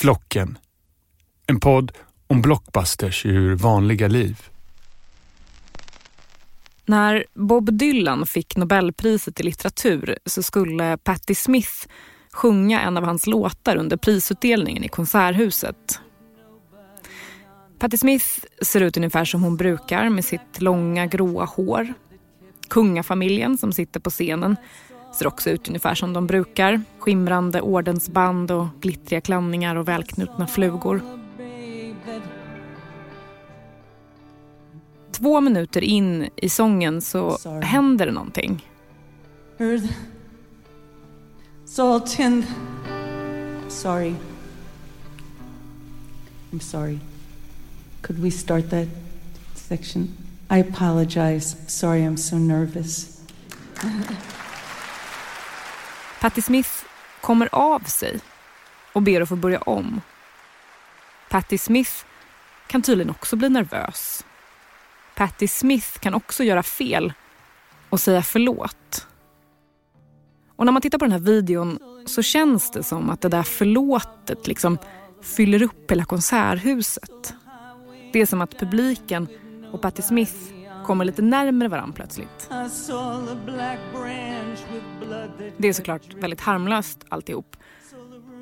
Flocken. En podd om blockbusters ur vanliga liv. När Bob Dylan fick Nobelpriset i litteratur så skulle Patti Smith sjunga en av hans låtar under prisutdelningen i Konserthuset. Patti Smith ser ut ungefär som hon brukar med sitt långa gråa hår. Kungafamiljen som sitter på scenen ser också ut ungefär som de brukar. Skimrande ordensband och glittriga klänningar och välknutna flugor. Två minuter in i sången så händer det någonting. Earth, salt and sorry. I'm sorry. Could we start that section? I apologize. Sorry, I'm so nervous. Patti Smith kommer av sig och ber att få börja om. Patti Smith kan tydligen också bli nervös. Patti Smith kan också göra fel och säga förlåt. Och när man tittar på den här videon så känns det som att det där förlåtet liksom fyller upp hela konserthuset. Det är som att publiken och Patti Smith kommer lite närmare varandra plötsligt. Det är såklart väldigt harmlöst alltihop.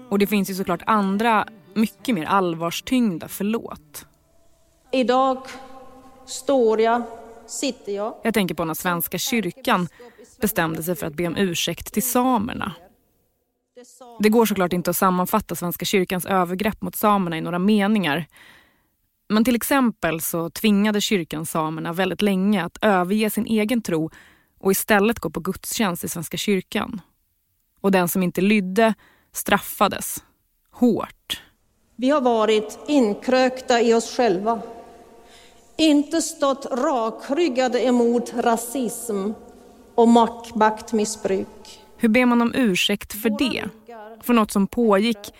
Och det finns ju såklart andra, mycket mer allvarstyngda förlåt. Idag står jag, sitter jag. Jag tänker på när Svenska kyrkan bestämde sig för att be om ursäkt till samerna. Det går såklart inte att sammanfatta Svenska kyrkans övergrepp mot samerna i några meningar. Men till exempel så tvingade kyrkan samerna väldigt länge att överge sin egen tro och istället gå på gudstjänst i Svenska kyrkan. Och den som inte lydde straffades. Hårt. Vi har varit inkrökta i oss själva. Inte stått rakryggade emot rasism och mak- maktmissbruk. Hur ber man om ursäkt för det? För något som pågick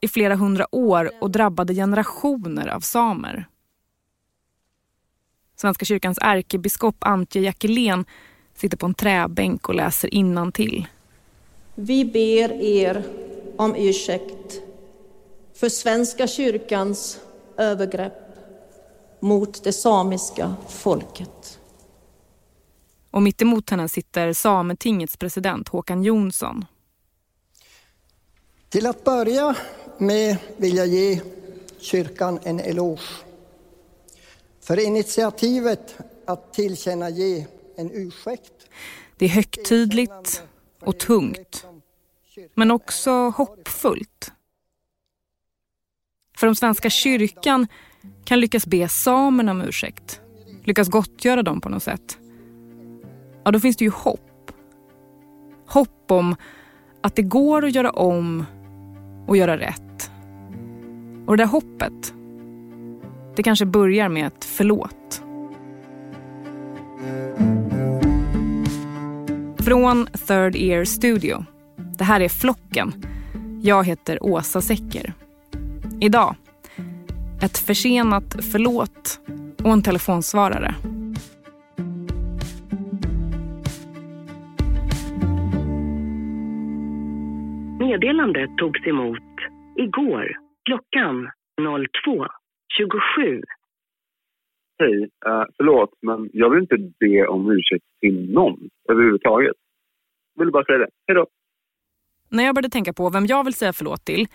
i flera hundra år och drabbade generationer av samer. Svenska kyrkans ärkebiskop Antje Jackelén sitter på en träbänk och läser innantill. Vi ber er om ursäkt för Svenska kyrkans övergrepp mot det samiska folket. Och mitt emot henne sitter Sametingets president Håkan Jonsson. Till att börja med vill jag ge kyrkan en eloge för initiativet att tillkännage en ursäkt. Det är högtidligt och tungt, men också hoppfullt. För om Svenska kyrkan kan lyckas be samerna om ursäkt, lyckas gottgöra dem på något sätt, ja då finns det ju hopp. Hopp om att det går att göra om och göra rätt. Och det där hoppet, det kanske börjar med ett förlåt. Från Third Ear Studio. Det här är Flocken. Jag heter Åsa Secker. Idag, ett försenat förlåt och en telefonsvarare. Meddelandet togs emot igår klockan 02.27. Hej, eh, förlåt, men jag vill inte be om ursäkt till någon överhuvudtaget. Jag vill bara säga det. Hej då. När jag började tänka på vem jag vill säga förlåt till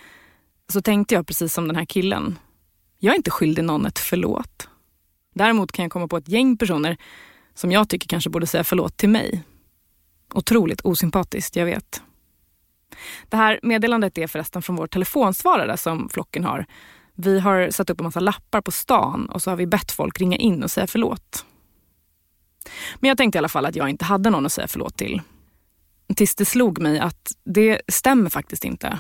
så tänkte jag precis som den här killen. Jag är inte skyldig någon ett förlåt. Däremot kan jag komma på ett gäng personer som jag tycker kanske borde säga förlåt till mig. Otroligt osympatiskt, jag vet. Det här meddelandet är förresten från vår telefonsvarare som flocken har. Vi har satt upp en massa lappar på stan och så har vi bett folk ringa in och säga förlåt. Men jag tänkte i alla fall att jag inte hade någon att säga förlåt till. Tills det slog mig att det stämmer faktiskt inte.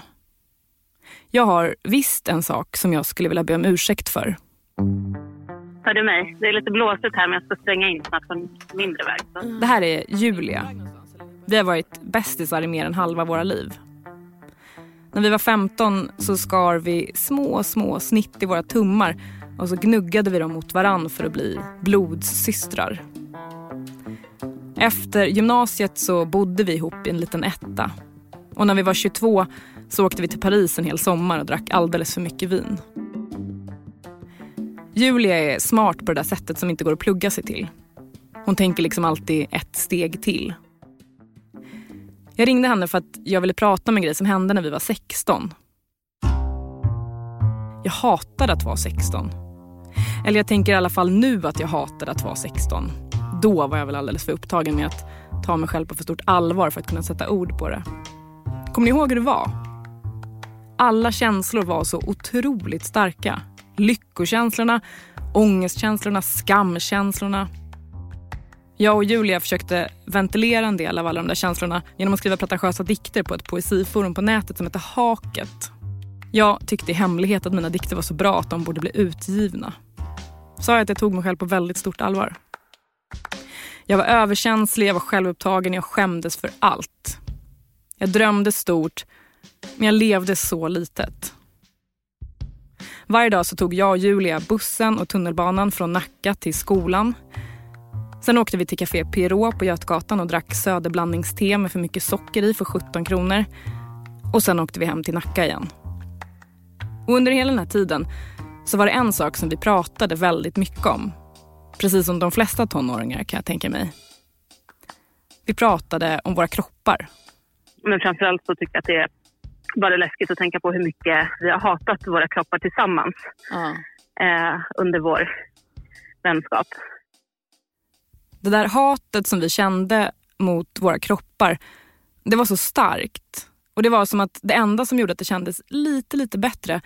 Jag har visst en sak som jag skulle vilja be om ursäkt för. Hör du mig? Det är lite blåsigt här men jag ska svänga in snart på en mindre väg. Så. Det här är Julia. Vi har varit bästisar i mer än halva våra liv. När vi var 15 så skar vi små, små snitt i våra tummar och så gnuggade vi dem mot varann för att bli blodssystrar. Efter gymnasiet så bodde vi ihop i en liten etta. Och när vi var 22 Så åkte vi till Paris en hel sommar och drack alldeles för mycket vin. Julia är smart på det där sättet som inte går att plugga sig till. Hon tänker liksom alltid ett steg till. Jag ringde henne för att jag ville prata om en grej som hände när vi var 16. Jag hatade att vara 16. Eller jag tänker i alla fall nu att jag hatade att vara 16. Då var jag väl alldeles för upptagen med att ta mig själv på för stort allvar för att kunna sätta ord på det. Kommer ni ihåg hur det var? Alla känslor var så otroligt starka. Lyckokänslorna, ångestkänslorna, skamkänslorna. Jag och Julia försökte ventilera en del av alla de där känslorna genom att skriva pretentiösa dikter på ett poesiforum på nätet som heter Haket. Jag tyckte i hemlighet att mina dikter var så bra att de borde bli utgivna. Sa jag att jag tog mig själv på väldigt stort allvar. Jag var överkänslig, jag var självupptagen, jag skämdes för allt. Jag drömde stort, men jag levde så litet. Varje dag så tog jag och Julia bussen och tunnelbanan från Nacka till skolan. Sen åkte vi till Café Pierrot på Götgatan och drack söderblandningste med för mycket socker i för 17 kronor. Och sen åkte vi hem till Nacka igen. Och under hela den här tiden så var det en sak som vi pratade väldigt mycket om. Precis som de flesta tonåringar kan jag tänka mig. Vi pratade om våra kroppar. Men framförallt så tycker jag att det är bara läskigt att tänka på hur mycket vi har hatat våra kroppar tillsammans Ja. eh, under vår vänskap. Det där hatet som vi kände mot våra kroppar, det var så starkt. Och det var som att det enda som gjorde att det kändes lite, lite bättre,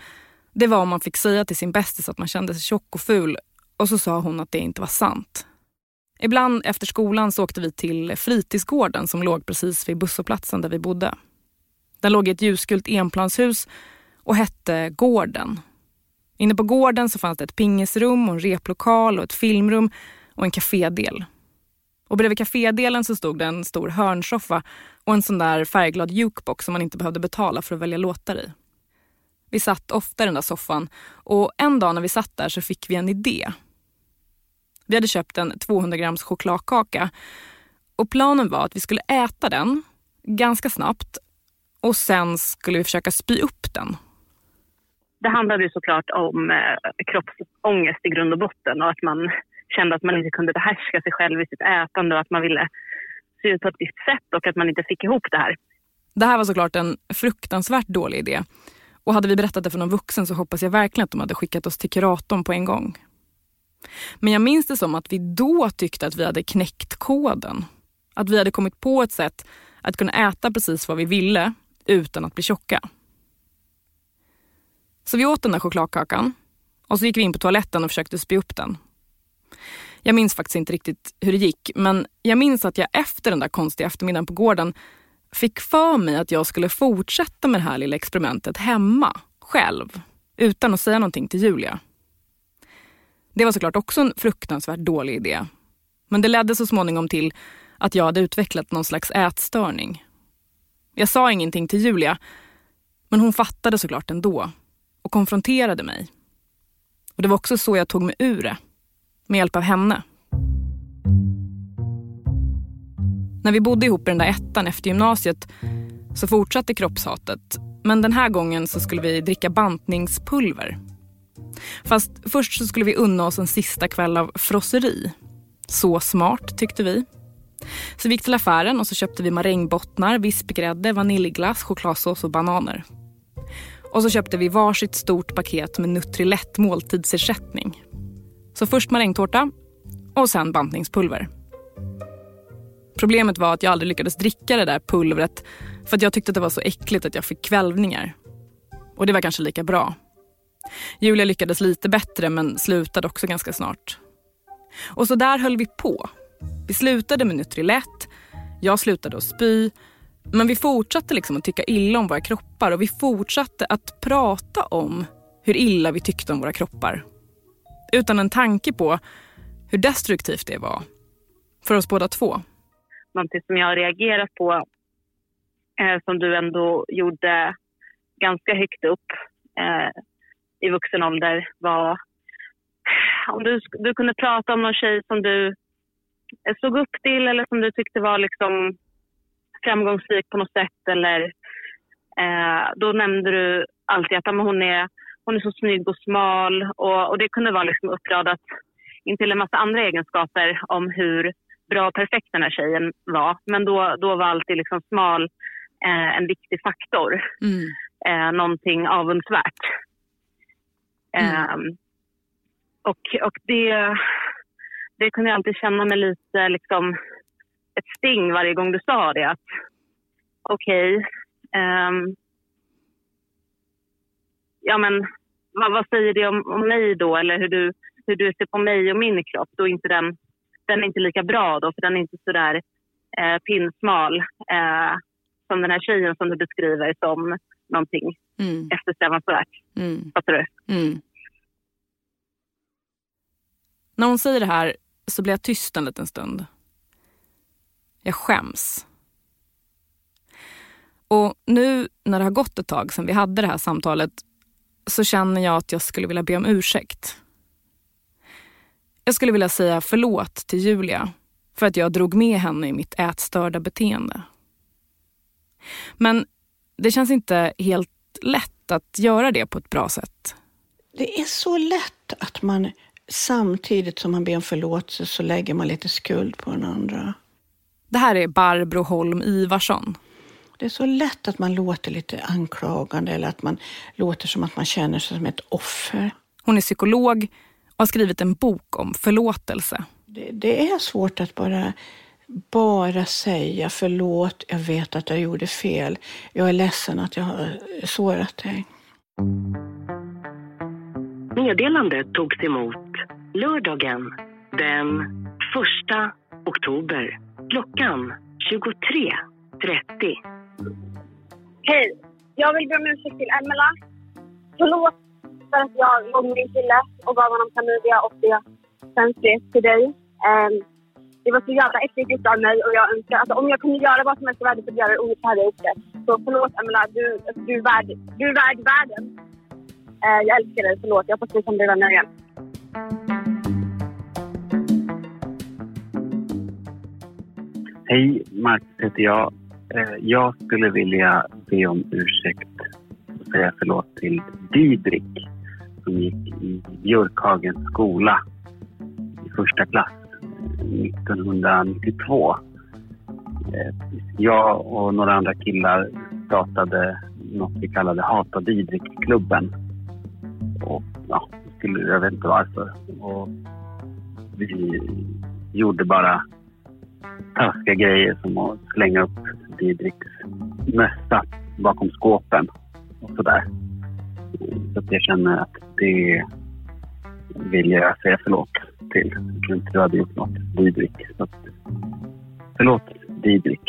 det var om man fick säga till sin bästis att man kände sig tjock och ful och så sa hon att det inte var sant. Ibland efter skolan så åkte vi till fritidsgården som låg precis vid busshållplatsen där vi bodde. Den låg i ett ljusgult enplanshus och hette Gården. Inne på gården så fanns det ett pingisrum och en replokal och ett filmrum och en kafédel. Och bredvid kafédelen så stod det en stor hörnsoffa och en sån där färgglad jukebox som man inte behövde betala för att välja låtar i. Vi satt ofta i den där soffan och en dag när vi satt där så fick vi en idé. Vi hade köpt en 200 grams chokladkaka och planen var att vi skulle äta den ganska snabbt och sen skulle vi försöka spy upp den. Det handlade ju såklart om eh, kroppsångest i grund och botten och att man kände att man inte kunde behärska sig själv i sitt ätande och att man ville se ut på ett visst sätt och att man inte fick ihop det här. Det här var såklart en fruktansvärt dålig idé. Och hade vi berättat det för någon vuxen så hoppas jag verkligen att de hade skickat oss till kuratorn på en gång. Men jag minns det som att vi då tyckte att vi hade knäckt koden. Att vi hade kommit på ett sätt att kunna äta precis vad vi ville utan att bli tjocka. Så vi åt den där chokladkakan och så gick vi in på toaletten och försökte spy upp den. Jag minns faktiskt inte riktigt hur det gick, men jag minns att jag efter den där konstiga eftermiddagen på gården fick för mig att jag skulle fortsätta med det här lilla experimentet hemma, själv, utan att säga någonting till Julia. Det var såklart också en fruktansvärt dålig idé. Men det ledde så småningom till att jag hade utvecklat någon slags ätstörning. Jag sa ingenting till Julia, men hon fattade såklart ändå och konfronterade mig. Och Det var också så jag tog mig ur det, med hjälp av henne. När vi bodde ihop i den där ettan efter gymnasiet så fortsatte kroppshatet. Men den här gången så skulle vi dricka bantningspulver. Fast först så skulle vi unna oss en sista kväll av frosseri. Så smart tyckte vi. Så vi gick till affären och så köpte vi marängbottnar, vispgrädde, vaniljglass, chokladsås och bananer. Och så köpte vi varsitt stort paket med Nutrilett måltidsersättning. Så först marängtårta och sen bantningspulver. Problemet var att jag aldrig lyckades dricka det där pulvret för att jag tyckte att det var så äckligt att jag fick kvällningar. Och det var kanske lika bra. Julia lyckades lite bättre men slutade också ganska snart. Och så där höll vi på. Vi slutade med Nutrilett, jag slutade att spy men vi fortsatte liksom att tycka illa om våra kroppar och vi fortsatte att prata om hur illa vi tyckte om våra kroppar. Utan en tanke på hur destruktivt det var. För oss båda två. Någonting som jag har reagerat på, eh, som du ändå gjorde ganska högt upp eh, i vuxen ålder var eh, om du, du kunde prata om någon tjej som du eh, såg upp till eller som du tyckte var liksom framgångsrik på något sätt eller Eh, då nämnde du alltid att hon, är, hon är så snygg och smal och, och det kunde vara liksom uppradat intill en massa andra egenskaper om hur bra och perfekt den här tjejen var. Men då, då var alltid liksom smal eh, en viktig faktor. Mm. Eh, någonting avundsvärt. Mm. Eh, och, och det, det kunde jag alltid känna mig lite liksom ett sting varje gång du sa det. Att okej, okay, um, ja men vad, vad, säger det om, om mig då? Eller hur du, hur du ser på mig och min kropp? Då inte den, den är inte lika bra då, för den är inte så där eh, pinsmal eh, som den här tjejen som du beskriver som någonting mm. eftersträvansvärt. Mm. Fattar du? Mm. När hon säger det här så blir jag tyst en liten stund. Jag skäms. Och nu när det har gått ett tag sedan vi hade det här samtalet så känner jag att jag skulle vilja be om ursäkt. Jag skulle vilja säga förlåt till Julia för att jag drog med henne i mitt ätstörda beteende. Men det känns inte helt lätt att göra det på ett bra sätt. Det är så lätt att man samtidigt som man ber om förlåtelse så lägger man lite skuld på den andra. Det här är Barbro Holm Ivarsson. Det är så lätt att man låter lite anklagande eller att man låter som att man känner sig som ett offer. Hon är psykolog och har skrivit en bok om förlåtelse. Det, det är svårt att bara, bara säga förlåt, jag vet att jag gjorde fel. Jag är ledsen att jag har sårat dig. Meddelandet togs emot lördagen den 1 oktober klockan 23.30. Hej! Jag vill be om ursäkt till Emela. Förlåt för att jag låg med din kille och gav honom klamydia och det sen skrek till dig. Um, det var så jävla äckligt gjort av mig och jag önskar, alltså, om jag kunde göra vad som helst i världen för att göra det ungefär hade jag gjort det. Så förlåt Emela, du, du, är värd, du är värd världen. Uh, jag älskar dig, förlåt. Jag hoppas vi kan bli vänner igen. Hej, Marcus heter jag. Eh, jag skulle vilja be om ursäkt och säga förlåt till Didrik som gick i Björkhagens skola i första klass 1992. Eh, jag och några andra killar startade något vi kallade Hata Didrik-klubben. Och, ja, jag vet inte varför. Och vi gjorde bara taskiga grejer som att slänga upp Didriks mössa bakom skåpen och sådär. Så att jag känner att det vill jag säga förlåt till. Jag tror inte du hade gjort något, Didrik. Så att, förlåt, Didrik.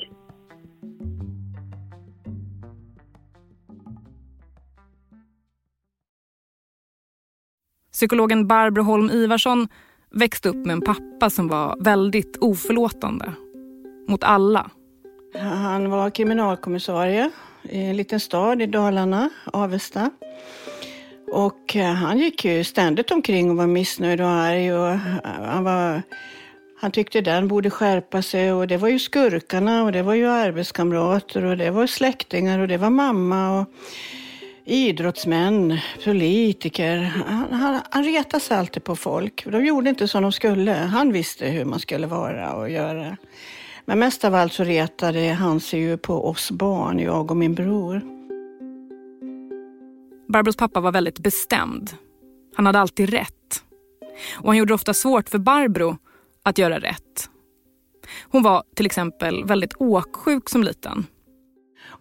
Psykologen Barbro Holm Ivarsson växte upp med en pappa som var väldigt oförlåtande mot alla. Han var kriminalkommissarie i en liten stad i Dalarna, Avesta. Och eh, han gick ju ständigt omkring och var missnöjd och arg. Och eh, han, var, han tyckte den borde skärpa sig och det var ju skurkarna och det var ju arbetskamrater och det var släktingar och det var mamma. Och idrottsmän, politiker. Han, han, han retade sig alltid på folk. De gjorde inte som de skulle. Han visste hur man skulle vara och göra. Men mest av allt så retade han sig ju på oss barn, jag och min bror. Barbros pappa var väldigt bestämd. Han hade alltid rätt. Och han gjorde det ofta svårt för Barbro att göra rätt. Hon var till exempel väldigt åksjuk som liten.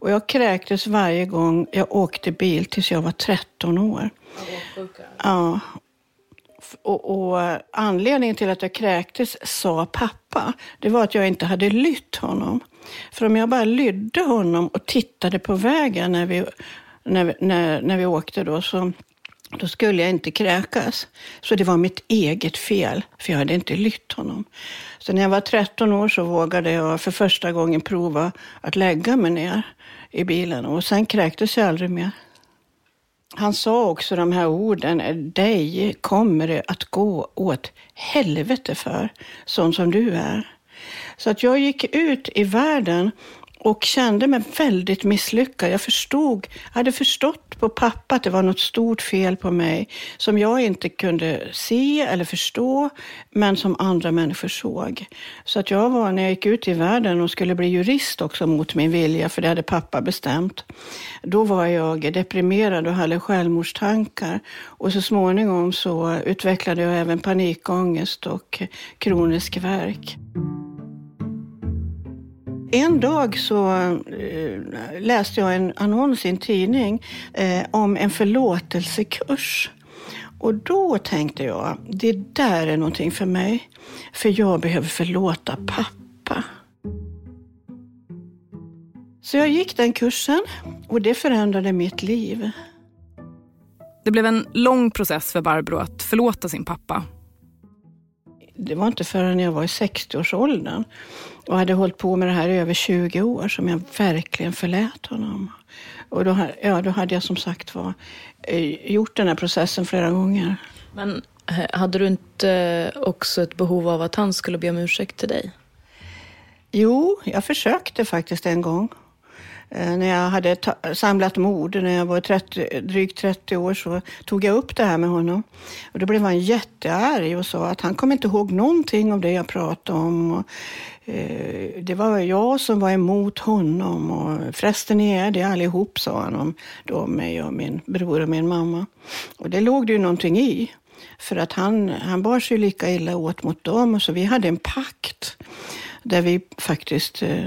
Och jag kräktes varje gång jag åkte bil tills jag var 13 år. Ja. Och, och, anledningen till att jag kräktes, sa pappa, det var att jag inte hade lytt honom. För om jag bara lydde honom och tittade på vägen när vi, när, när, när vi åkte då, så då skulle jag inte kräkas. Så det var mitt eget fel, för jag hade inte lytt honom. Så när jag var 13 år så vågade jag för första gången prova att lägga mig ner i bilen och sen kräktes jag aldrig mer. Han sa också de här orden, dig kommer det att gå åt helvete för, sån som du är. Så att jag gick ut i världen och kände mig väldigt misslyckad. Jag förstod, jag hade förstått på pappa att det var något stort fel på mig som jag inte kunde se eller förstå, men som andra människor såg. Så att jag var, när jag gick ut i världen och skulle bli jurist också mot min vilja, för det hade pappa bestämt, då var jag deprimerad och hade självmordstankar. Och så småningom så utvecklade jag även panikångest och kronisk värk. En dag så eh, läste jag en annons i en tidning eh, om en förlåtelsekurs. Och då tänkte jag, det där är någonting för mig. För jag behöver förlåta pappa. Så jag gick den kursen och det förändrade mitt liv. Det blev en lång process för Barbro att förlåta sin pappa. Det var inte förrän jag var i 60-årsåldern och hade hållit på med det här i över 20 år som jag verkligen förlät honom. Och då, ja, då hade jag som sagt var eh, gjort den här processen flera gånger. Men eh, hade du inte också ett behov av att han skulle be om ursäkt till dig? Jo, jag försökte faktiskt en gång. Eh, när jag hade samlat mod, när jag var 30, drygt 30 år, så tog jag upp det här med honom. Och då blev han jättearg och sa att han kom inte ihåg någonting av det jag pratade om. Och, eh, det var jag som var emot honom och förresten ni är det allihop, sa han om då mig och min bror och min mamma. Och det låg det ju någonting i. För att han, han bar sig lika illa åt mot dem, så vi hade en pakt där vi faktiskt eh,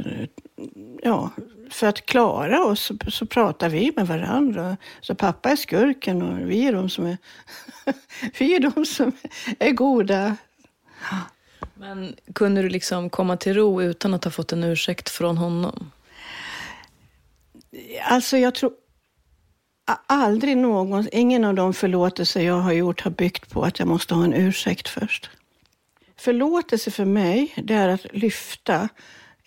ja, för att klara oss så, så pratar vi med varandra. Så pappa är skurken och vi är de som är, vi är, de som är goda. Men kunde du liksom komma till ro utan att ha fått en ursäkt från honom? Alltså jag tror aldrig någon, ingen av de förlåtelser jag har gjort har byggt på att jag måste ha en ursäkt först. Förlåtelse för mig, det är att lyfta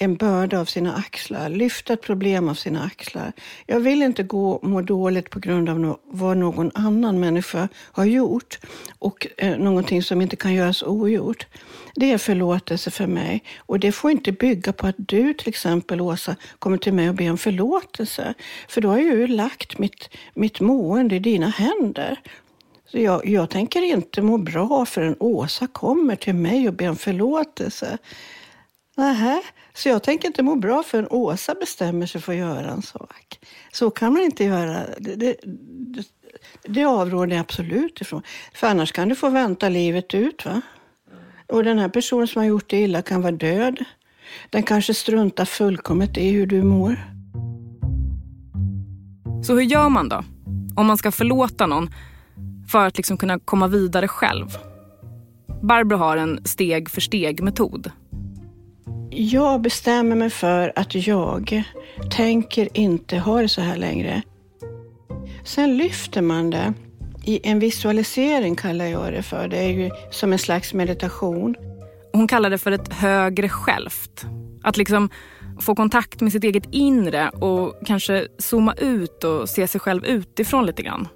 en börda av sina axlar, lyfta ett problem av sina axlar. Jag vill inte gå och må dåligt på grund av no vad någon annan människa har gjort och eh, någonting som inte kan göras ogjort. Det är förlåtelse för mig och det får inte bygga på att du till exempel, Åsa, kommer till mig och ber om förlåtelse. För då har jag ju lagt mitt, mitt mående i dina händer. Så jag, jag tänker inte må bra förrän Åsa kommer till mig och ber om förlåtelse. Nähä, så jag tänker inte må bra förrän Åsa bestämmer sig för att göra en sak. Så kan man inte göra. Det, det, det, det avråder jag absolut ifrån. För annars kan du få vänta livet ut. va? Och den här personen som har gjort dig illa kan vara död. Den kanske struntar fullkomligt i hur du mår. Så hur gör man då? Om man ska förlåta någon för att liksom kunna komma vidare själv? Barbro har en steg för steg-metod jag bestämmer mig för att jag tänker inte ha det så här längre. Sen lyfter man det. I en visualisering kallar jag det för. Det är ju som en slags meditation. Hon kallar det för ett högre självt. Att liksom få kontakt med sitt eget inre och kanske zooma ut och se sig själv utifrån lite grann.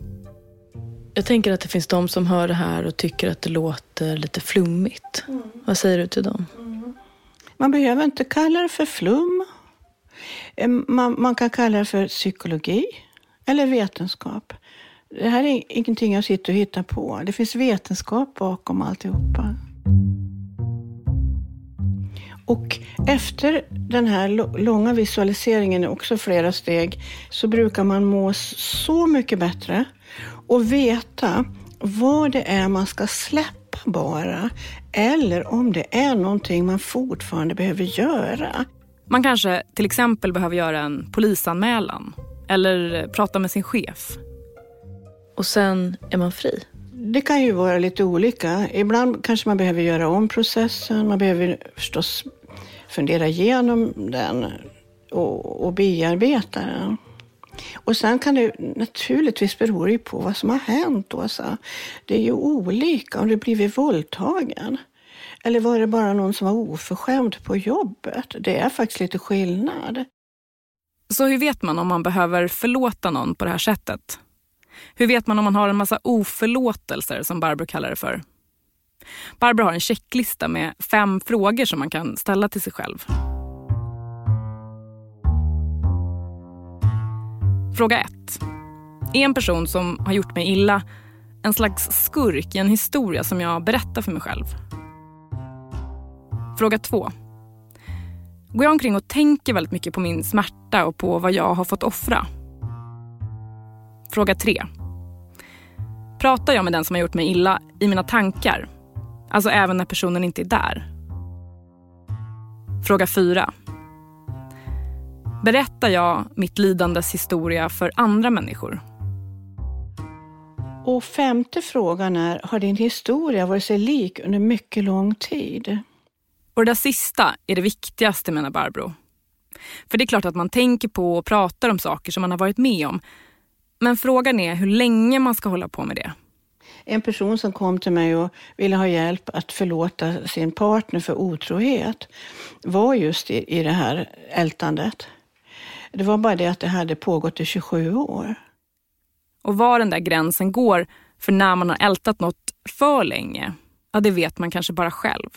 Jag tänker att det finns de som hör det här och tycker att det låter lite flummigt. Mm. Vad säger du till dem? Man behöver inte kalla det för flum. Eh, man, man kan kalla det för psykologi eller vetenskap. Det här är ingenting jag sitter och hittar på. Det finns vetenskap bakom alltihopa. Och efter den här långa visualiseringen, också flera steg, så brukar man må så mycket bättre och veta vad det är man ska släppa bara. Eller om det är någonting man fortfarande behöver göra. Man kanske till exempel behöver göra en polisanmälan eller prata med sin chef. Och sen är man fri? Det kan ju vara lite olika. Ibland kanske man behöver göra om processen. Man behöver förstås fundera igenom den och, och bearbeta den. Och sen kan det naturligtvis bero på vad som har hänt, Åsa. Det är ju olika om du blivit våldtagen. Eller var det bara någon som var oförskämd på jobbet? Det är faktiskt lite skillnad. Så hur vet man om man behöver förlåta någon på det här sättet? Hur vet man om man har en massa oförlåtelser som Barbro kallar det för? Barbro har en checklista med fem frågor som man kan ställa till sig själv. Fråga 1. Är en person som har gjort mig illa en slags skurk i en historia som jag berättar för mig själv? Fråga 2. Går jag omkring och tänker väldigt mycket på min smärta och på vad jag har fått offra? Fråga 3. Pratar jag med den som har gjort mig illa i mina tankar? Alltså även när personen inte är där? Fråga 4. Berättar jag mitt lidandes historia för andra människor? Och femte frågan är, har din historia varit sig lik under mycket lång tid? Och det där sista är det viktigaste menar Barbro. För det är klart att man tänker på och pratar om saker som man har varit med om. Men frågan är hur länge man ska hålla på med det. En person som kom till mig och ville ha hjälp att förlåta sin partner för otrohet var just i, i det här ältandet. Det var bara det att det hade pågått i 27 år. Och var den där gränsen går för när man har ältat något för länge, ja det vet man kanske bara själv.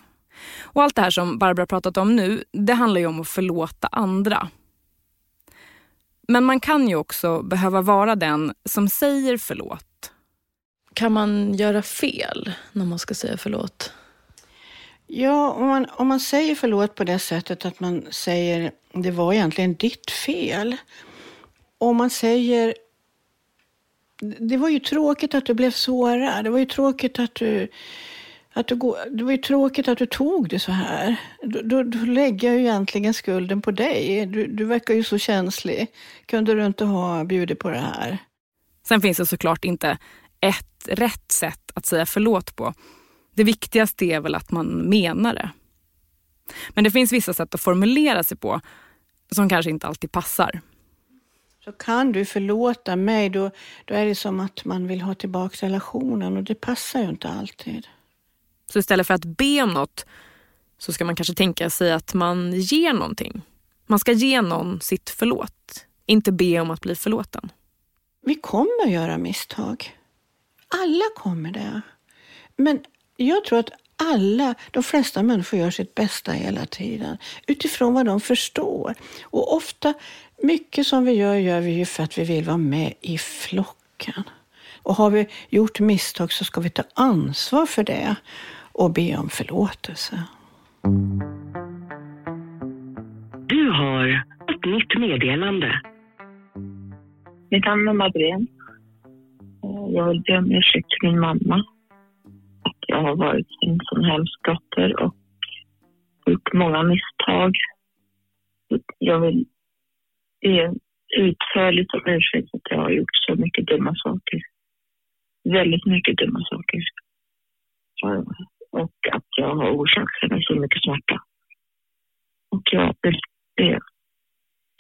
Och allt det här som Barbara pratat om nu, det handlar ju om att förlåta andra. Men man kan ju också behöva vara den som säger förlåt. Kan man göra fel när man ska säga förlåt? Ja, om man, om man säger förlåt på det sättet att man säger det var egentligen ditt fel. Om man säger det var ju tråkigt att du blev sårad. Det var ju tråkigt att du, att du, det var ju tråkigt att du tog det så här. Då, då, då lägger jag ju egentligen skulden på dig. Du, du verkar ju så känslig. Kunde du inte ha bjudit på det här? Sen finns det såklart inte ett rätt sätt att säga förlåt på. Det viktigaste är väl att man menar det. Men det finns vissa sätt att formulera sig på som kanske inte alltid passar. Så kan du förlåta mig, då, då är det som att man vill ha tillbaka relationen och det passar ju inte alltid. Så istället för att be om något så ska man kanske tänka sig att man ger någonting. Man ska ge någon sitt förlåt, inte be om att bli förlåten. Vi kommer göra misstag. Alla kommer det. Men jag tror att alla, de flesta människor gör sitt bästa hela tiden utifrån vad de förstår. Och ofta, mycket som vi gör, gör vi ju för att vi vill vara med i flocken. Och har vi gjort misstag så ska vi ta ansvar för det och be om förlåtelse. Du har ett nytt meddelande. Mitt namn är Madeleine. Jag vill be om ursäkt till min mamma jag har varit en som helst, dotter och gjort många misstag. Jag vill be utförligt om ursäkt att jag har gjort så mycket dumma saker. Väldigt mycket dumma saker. Och att jag har orsakat henne så mycket smärta. Och jag vill be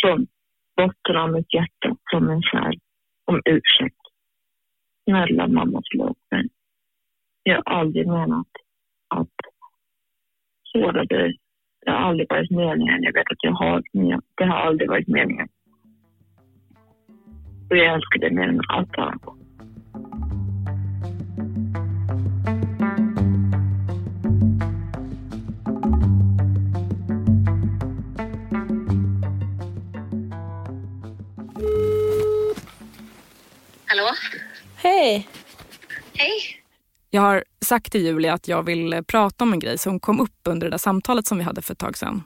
från botten av mitt hjärta, från min själ, om ursäkt. Snälla mamma, förlåt mig. Jag har aldrig menat att såra dig. Det har aldrig varit meningen. Jag vet att jag har, men det har aldrig varit meningen. Och jag älskar dig mer än allt annat. Hallå? Hej! Hej! Jag har sagt till Julia att jag vill prata om en grej som kom upp under det där samtalet som vi hade för ett tag sedan.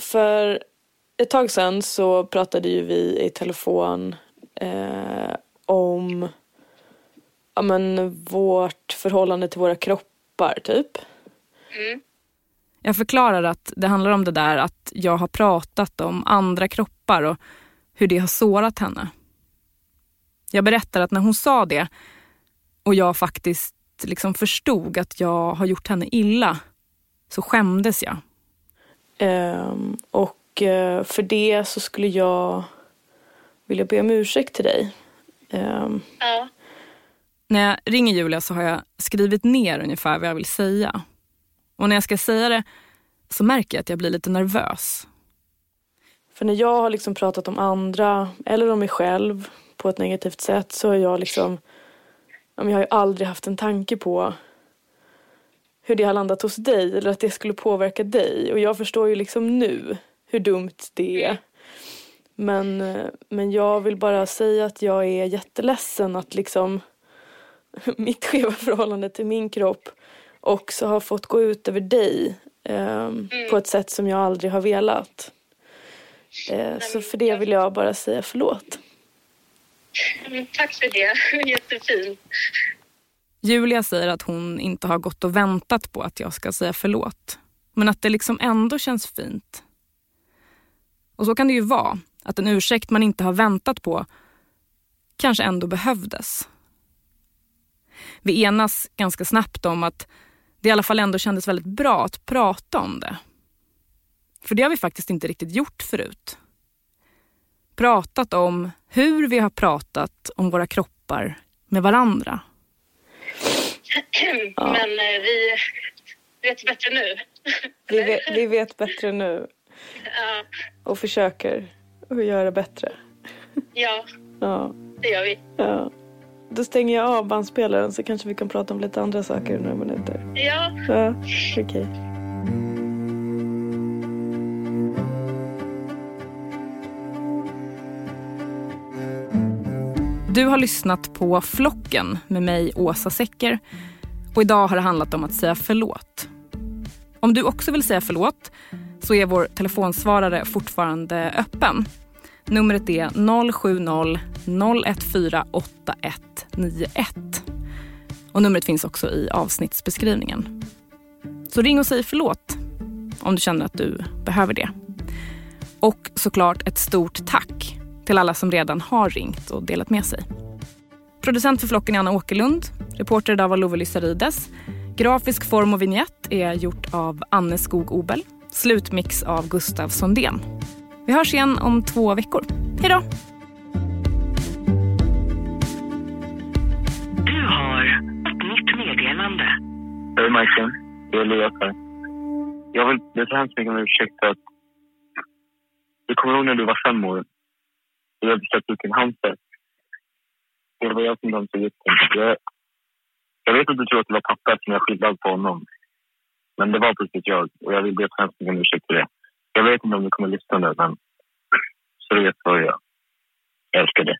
För ett tag sedan så pratade ju vi i telefon eh, om ja, men, vårt förhållande till våra kroppar, typ. Mm. Jag förklarar att det handlar om det där att jag har pratat om andra kroppar och hur det har sårat henne. Jag berättar att när hon sa det och jag faktiskt liksom förstod att jag har gjort henne illa så skämdes jag. Um, och uh, för det så skulle jag vilja be om ursäkt till dig. Um. Ja. När jag ringer Julia så har jag skrivit ner ungefär vad jag vill säga. Och när jag ska säga det så märker jag att jag blir lite nervös. För när jag har liksom pratat om andra eller om mig själv på ett negativt sätt så har jag liksom jag har ju aldrig haft en tanke på hur det har landat hos dig eller att det skulle påverka dig. Och jag förstår ju liksom nu hur dumt det är. Men, eh, men jag vill bara säga att jag är jätteledsen att liksom mitt skeva förhållande till min kropp också har fått gå ut över dig eh, på ett sätt som jag aldrig har velat. Eh, så för det vill jag bara säga förlåt. Mm, tack för det. Jättefint. Julia säger att hon inte har gått och väntat på att jag ska säga förlåt. Men att det liksom ändå känns fint. Och så kan det ju vara, att en ursäkt man inte har väntat på kanske ändå behövdes. Vi enas ganska snabbt om att det i alla fall ändå kändes väldigt bra att prata om det. För det har vi faktiskt inte riktigt gjort förut. Pratat om hur vi har pratat om våra kroppar med varandra. Ja. Men eh, vi vet bättre nu. Vi vet, vi vet bättre nu Ja, och försöker att göra bättre. ja, Ja, det gör vi. ja. Då stänger jag av bandspelaren så kanske vi kan prata om lite andra saker i några minuter. Ja. Ja, okej. Du har lyssnat på Flocken med mig, Åsa Secker. Och idag har det handlat om att säga förlåt. Om du också vill säga förlåt så är vår telefonsvarare fortfarande öppen. Numret är 070-014 8191. Och numret finns också i avsnittsbeskrivningen. Så ring och säg förlåt om du känner att du behöver det. Och såklart ett stort tack till alla som redan har ringt och delat med sig. Producent för flocken är Anna Åkerlund. Reporter idag var Love Lysarides. Grafisk form och vignett är gjort av Anne Skog Obel. Slutmix av Gustav Sondén. Vi hörs igen om två veckor. Hej då! Du har ett nytt meddelande. Hej Majken, det är Elias här. Jag vill be så hemskt mycket om ursäkt för att... Du kommer ihåg när du var fem år? Jag hade släppt ut en hamster. Det var jag som dammsög upp den. Jag, jag vet att du tror att det var pappa som jag skyllde på honom. Men det var precis jag och jag vill be så om ursäkt för det. Jag vet inte om du kommer lyssna nu, men så du vet vad jag älskar dig.